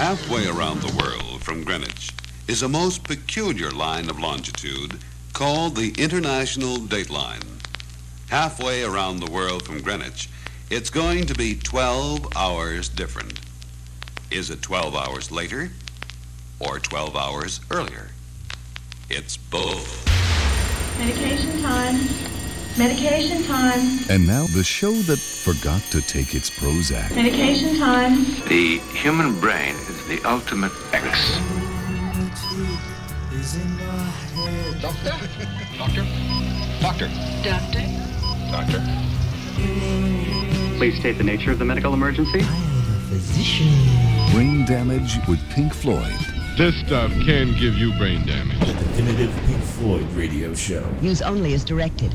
Halfway around the world from Greenwich is a most peculiar line of longitude called the International Dateline. Halfway around the world from Greenwich, it's going to be 12 hours different. Is it 12 hours later or 12 hours earlier? It's both. Medication time. Medication time. And now the show that forgot to take its Prozac. Medication time. The human brain is the ultimate X. Doctor? Doctor? Doctor? Doctor. Doctor? Please state the nature of the medical emergency. I am a physician. Brain damage with Pink Floyd. This stuff can give you brain damage. The Definitive Pink Floyd radio show. Use only as directed.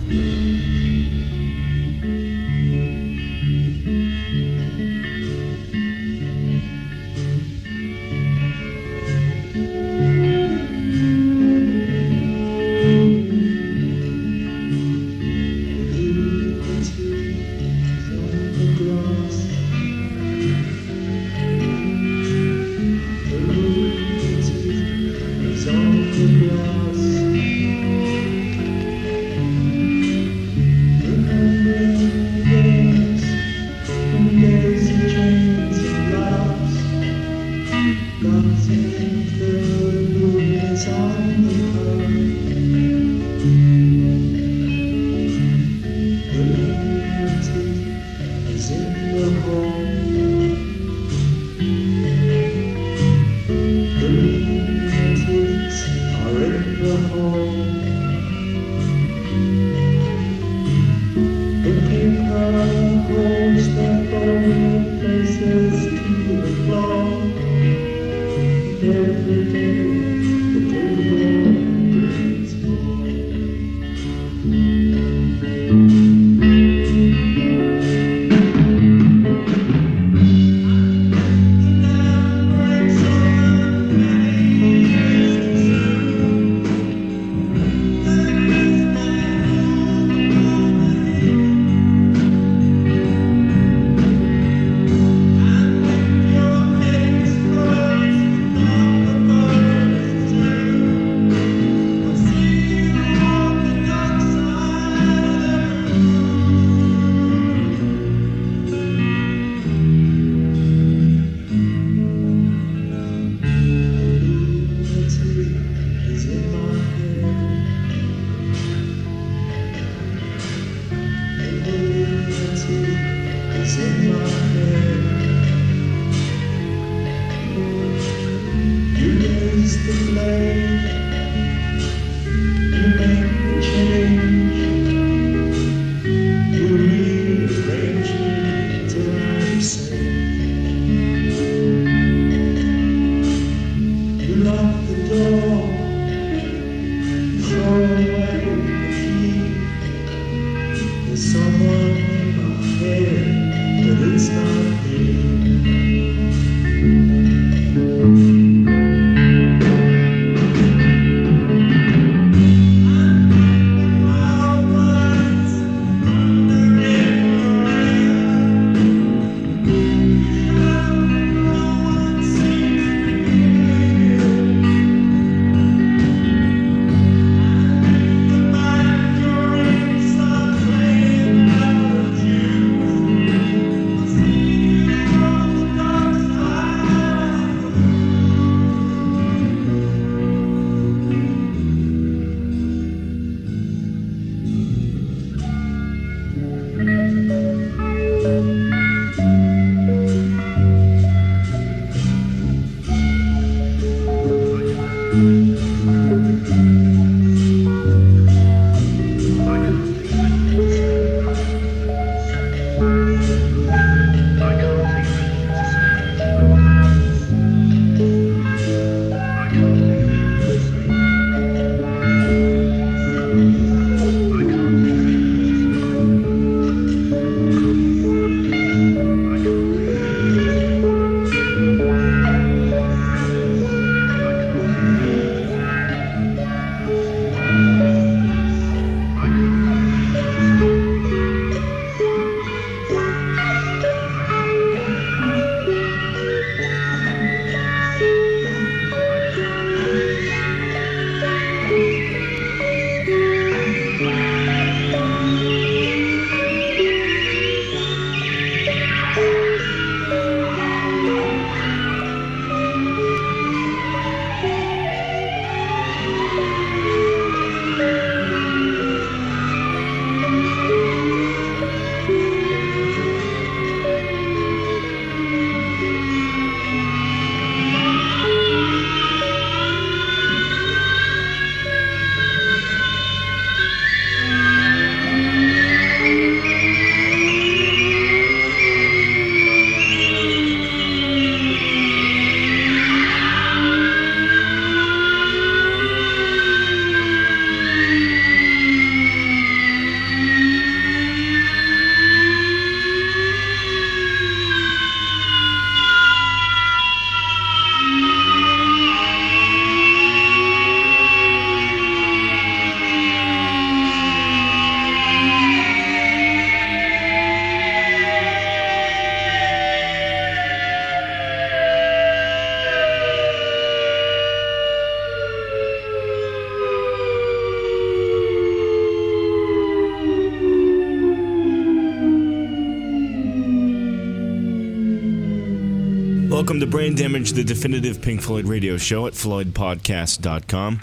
Welcome to Brain Damage, the definitive Pink Floyd radio show at FloydPodcast.com.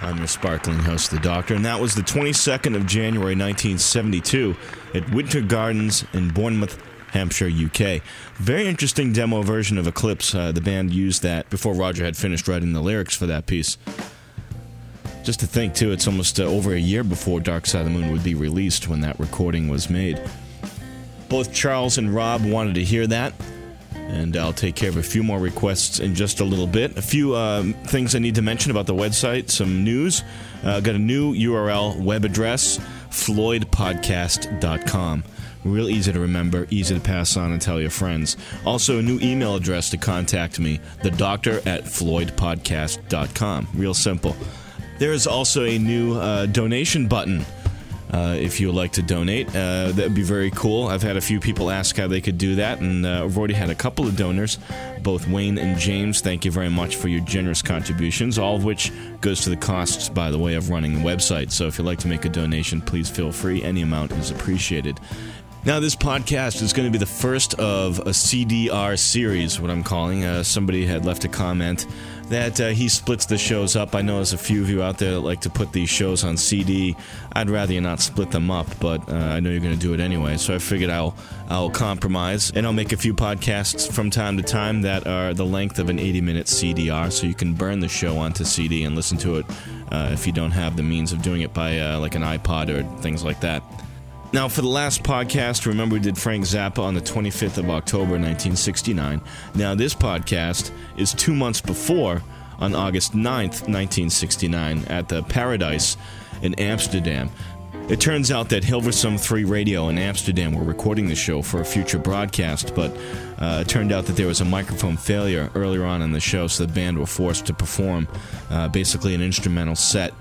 I'm your sparkling host, The Doctor, and that was the 22nd of January 1972 at Winter Gardens in Bournemouth, Hampshire, UK. Very interesting demo version of Eclipse. Uh, the band used that before Roger had finished writing the lyrics for that piece. Just to think, too, it's almost uh, over a year before Dark Side of the Moon would be released when that recording was made. Both Charles and Rob wanted to hear that, and I'll take care of a few more requests in just a little bit. A few um, things I need to mention about the website, some news. Uh, got a new URL web address, floydpodcast.com. Real easy to remember, easy to pass on and tell your friends. Also, a new email address to contact me, the doctor at floydpodcast.com. Real simple. There is also a new uh, donation button. Uh, if you would like to donate, uh, that would be very cool. I've had a few people ask how they could do that, and uh, I've already had a couple of donors, both Wayne and James. Thank you very much for your generous contributions, all of which goes to the costs, by the way, of running the website. So if you'd like to make a donation, please feel free. Any amount is appreciated. Now, this podcast is going to be the first of a CDR series, what I'm calling. Uh, somebody had left a comment that uh, he splits the shows up. I know there's a few of you out there that like to put these shows on CD. I'd rather you not split them up, but uh, I know you're going to do it anyway. So I figured I'll I'll compromise and I'll make a few podcasts from time to time that are the length of an 80 minute CDR, so you can burn the show onto CD and listen to it uh, if you don't have the means of doing it by uh, like an iPod or things like that. Now, for the last podcast, remember we did Frank Zappa on the 25th of October 1969. Now, this podcast is two months before, on August 9th, 1969, at the Paradiso in Amsterdam. It turns out that Hilversum 3 Radio in Amsterdam were recording the show for a future broadcast, but uh, it turned out that there was a microphone failure earlier on in the show, so the band were forced to perform uh, basically an instrumental set.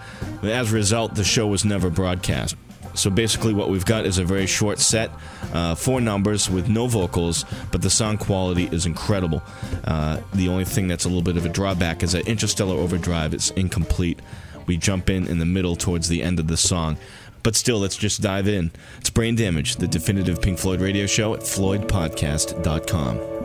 As a result, the show was never broadcast. So basically, what we've got is a very short set, uh, four numbers with no vocals, but the sound quality is incredible. Uh, the only thing that's a little bit of a drawback is that Interstellar Overdrive is incomplete. We jump in in the middle towards the end of the song. But still, let's just dive in. It's Brain Damage, the definitive Pink Floyd radio show at floydpodcast.com.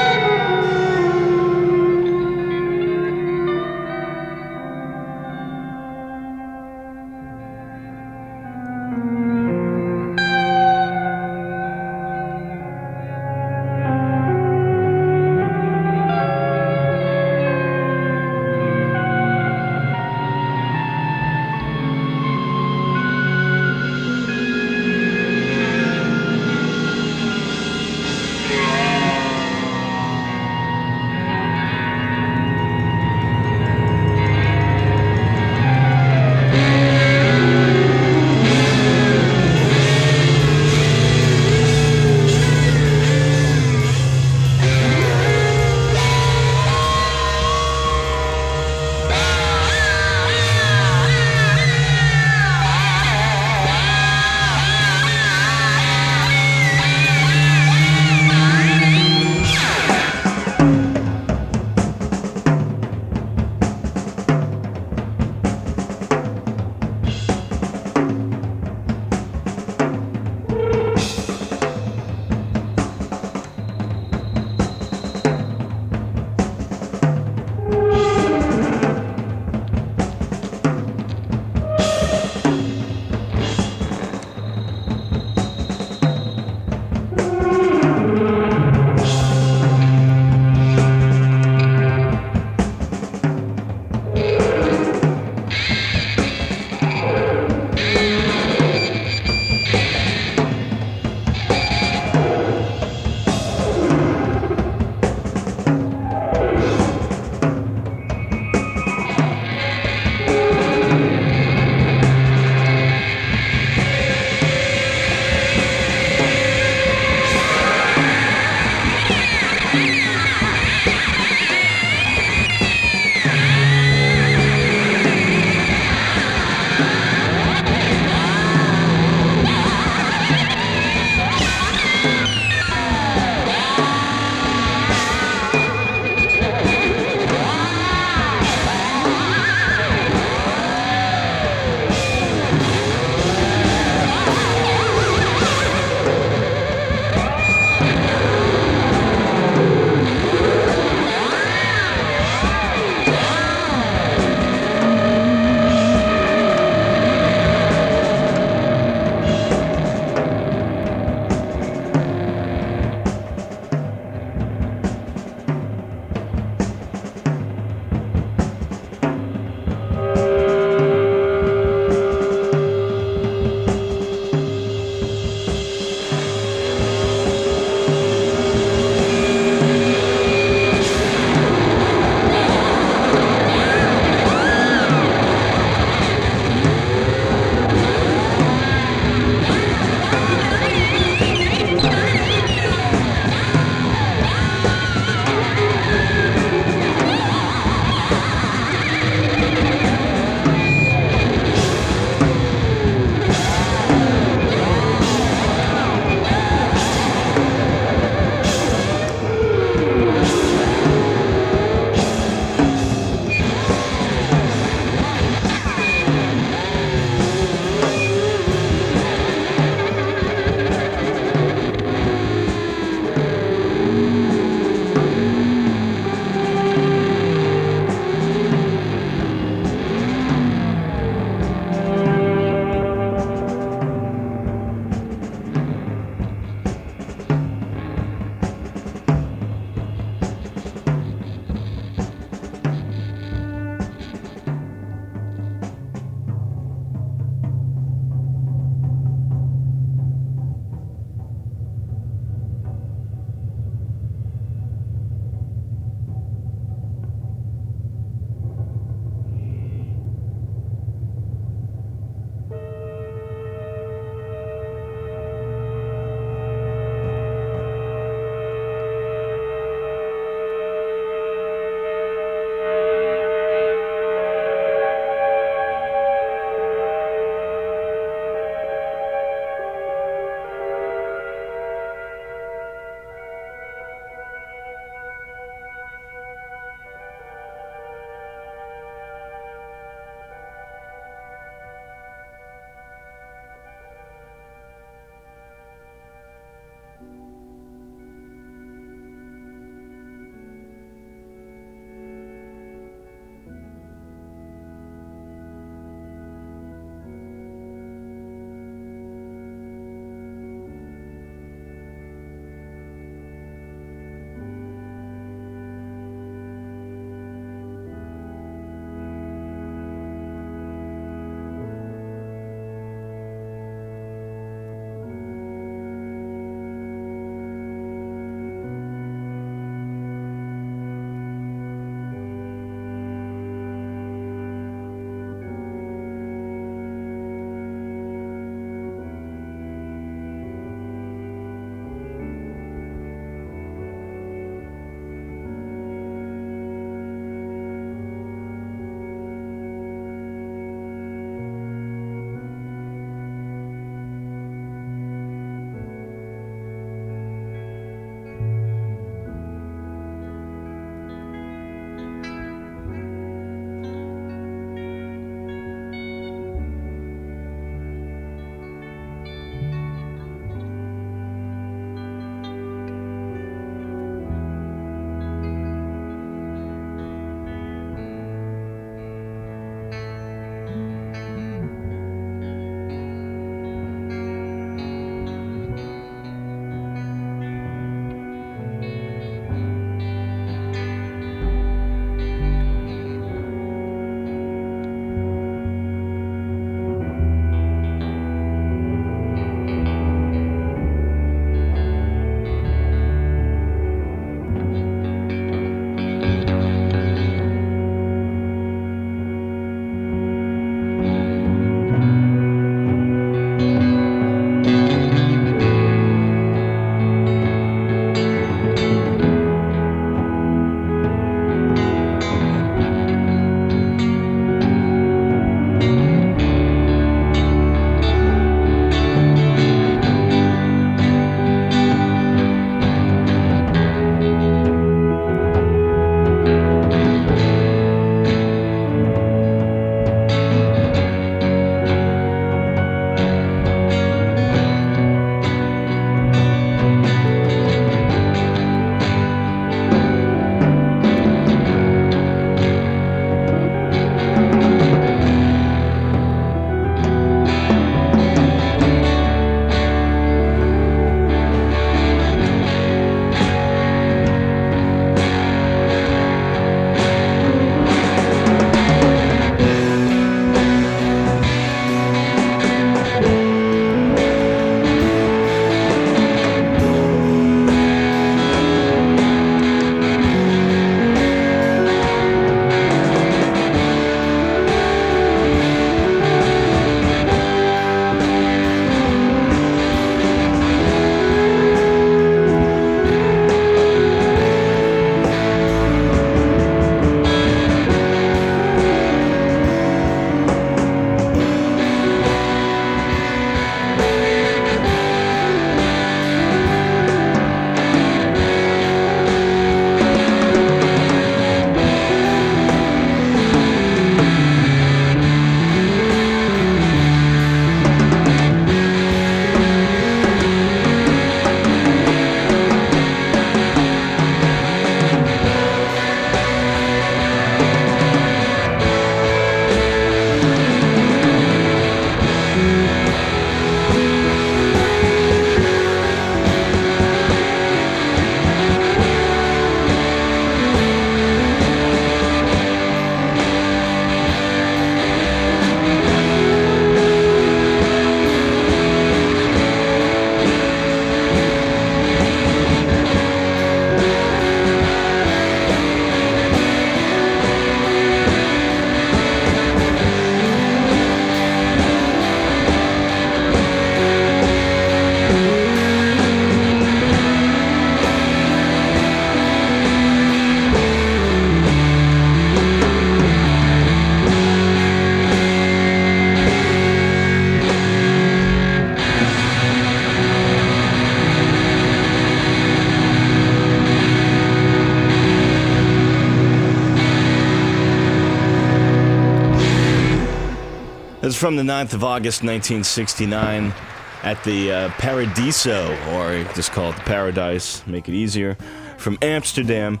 from the 9th of August 1969 at the uh, Paradiso, or just call it the Paradise, make it easier, from Amsterdam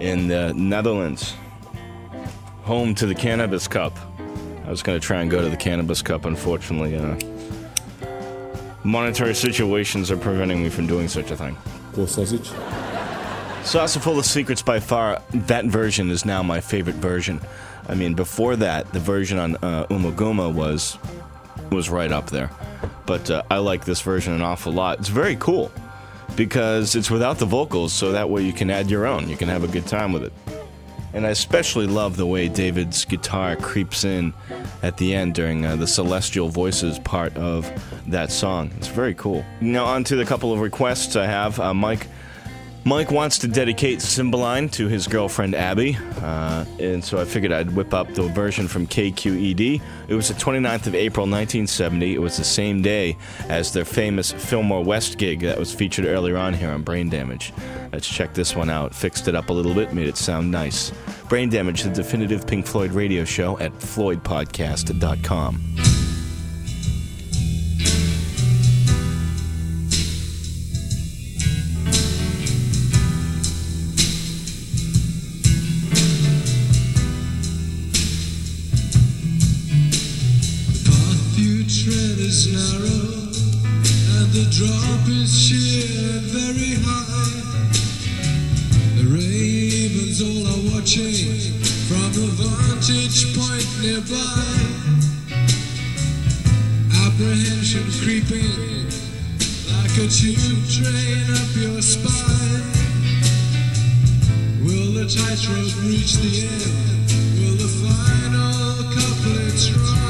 in the Netherlands. Home to the Cannabis Cup. I was going to try and go to the Cannabis Cup, unfortunately. Uh, monetary situations are preventing me from doing such a thing. Cool sausage. Saucerful of Secrets by far, that version is now my favorite version. I mean, before that, the version on uh, Ummagumma was was right up there. But uh, I like this version an awful lot. It's very cool because it's without the vocals, so that way you can add your own. You can have a good time with it. And I especially love the way David's guitar creeps in at the end during uh, the celestial voices part of that song. It's very cool. Now, on to the couple of requests I have. Uh, Mike. Mike wants to dedicate Cymbeline to his girlfriend Abby, uh, and so I figured I'd whip up the version from KQED. It was the 29th of April 1970. It was the same day as their famous Fillmore West gig that was featured earlier on here on Brain Damage. Let's check this one out. Fixed it up a little bit, made it sound nice. Brain Damage, the definitive Pink Floyd radio show at floydpodcast.com. Apprehension creeping like a tube train up your spine. Will the tightrope reach the end? Will the final couplets rhyme?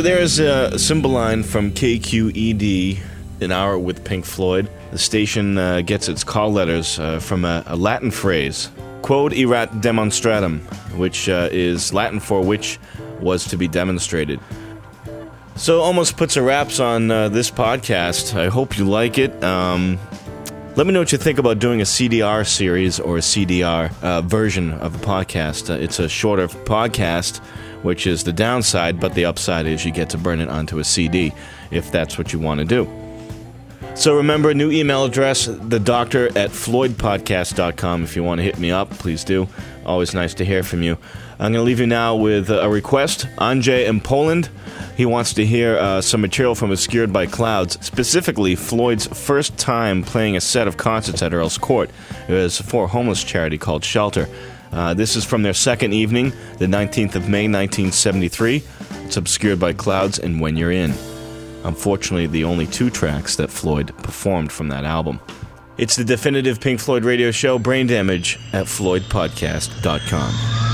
So there is a Cymbeline from KQED, an hour with Pink Floyd. The station uh, gets its call letters uh, from a, a Latin phrase, quod erat demonstratum, which uh, is Latin for which was to be demonstrated. So almost puts a wraps on uh, this podcast. I hope you like it. Um, let me know what you think about doing a CDR series or a CDR uh, version of the podcast. Uh, it's a shorter podcast, which is the downside, but the upside is you get to burn it onto a CD if that's what you want to do. So remember, new email address, the doctor at floydpodcast.com. If you want to hit me up, please do. Always nice to hear from you. I'm going to leave you now with a request. Anjay in Poland. He wants to hear uh, some material from Obscured by Clouds, specifically Floyd's first time playing a set of concerts at Earl's Court. It was for a homeless charity called Shelter. Uh, this is from their second evening, the 19th of May, 1973. It's Obscured by Clouds and When You're In. Unfortunately, the only two tracks that Floyd performed from that album. It's the definitive Pink Floyd radio show, Brain Damage, at floydpodcast.com.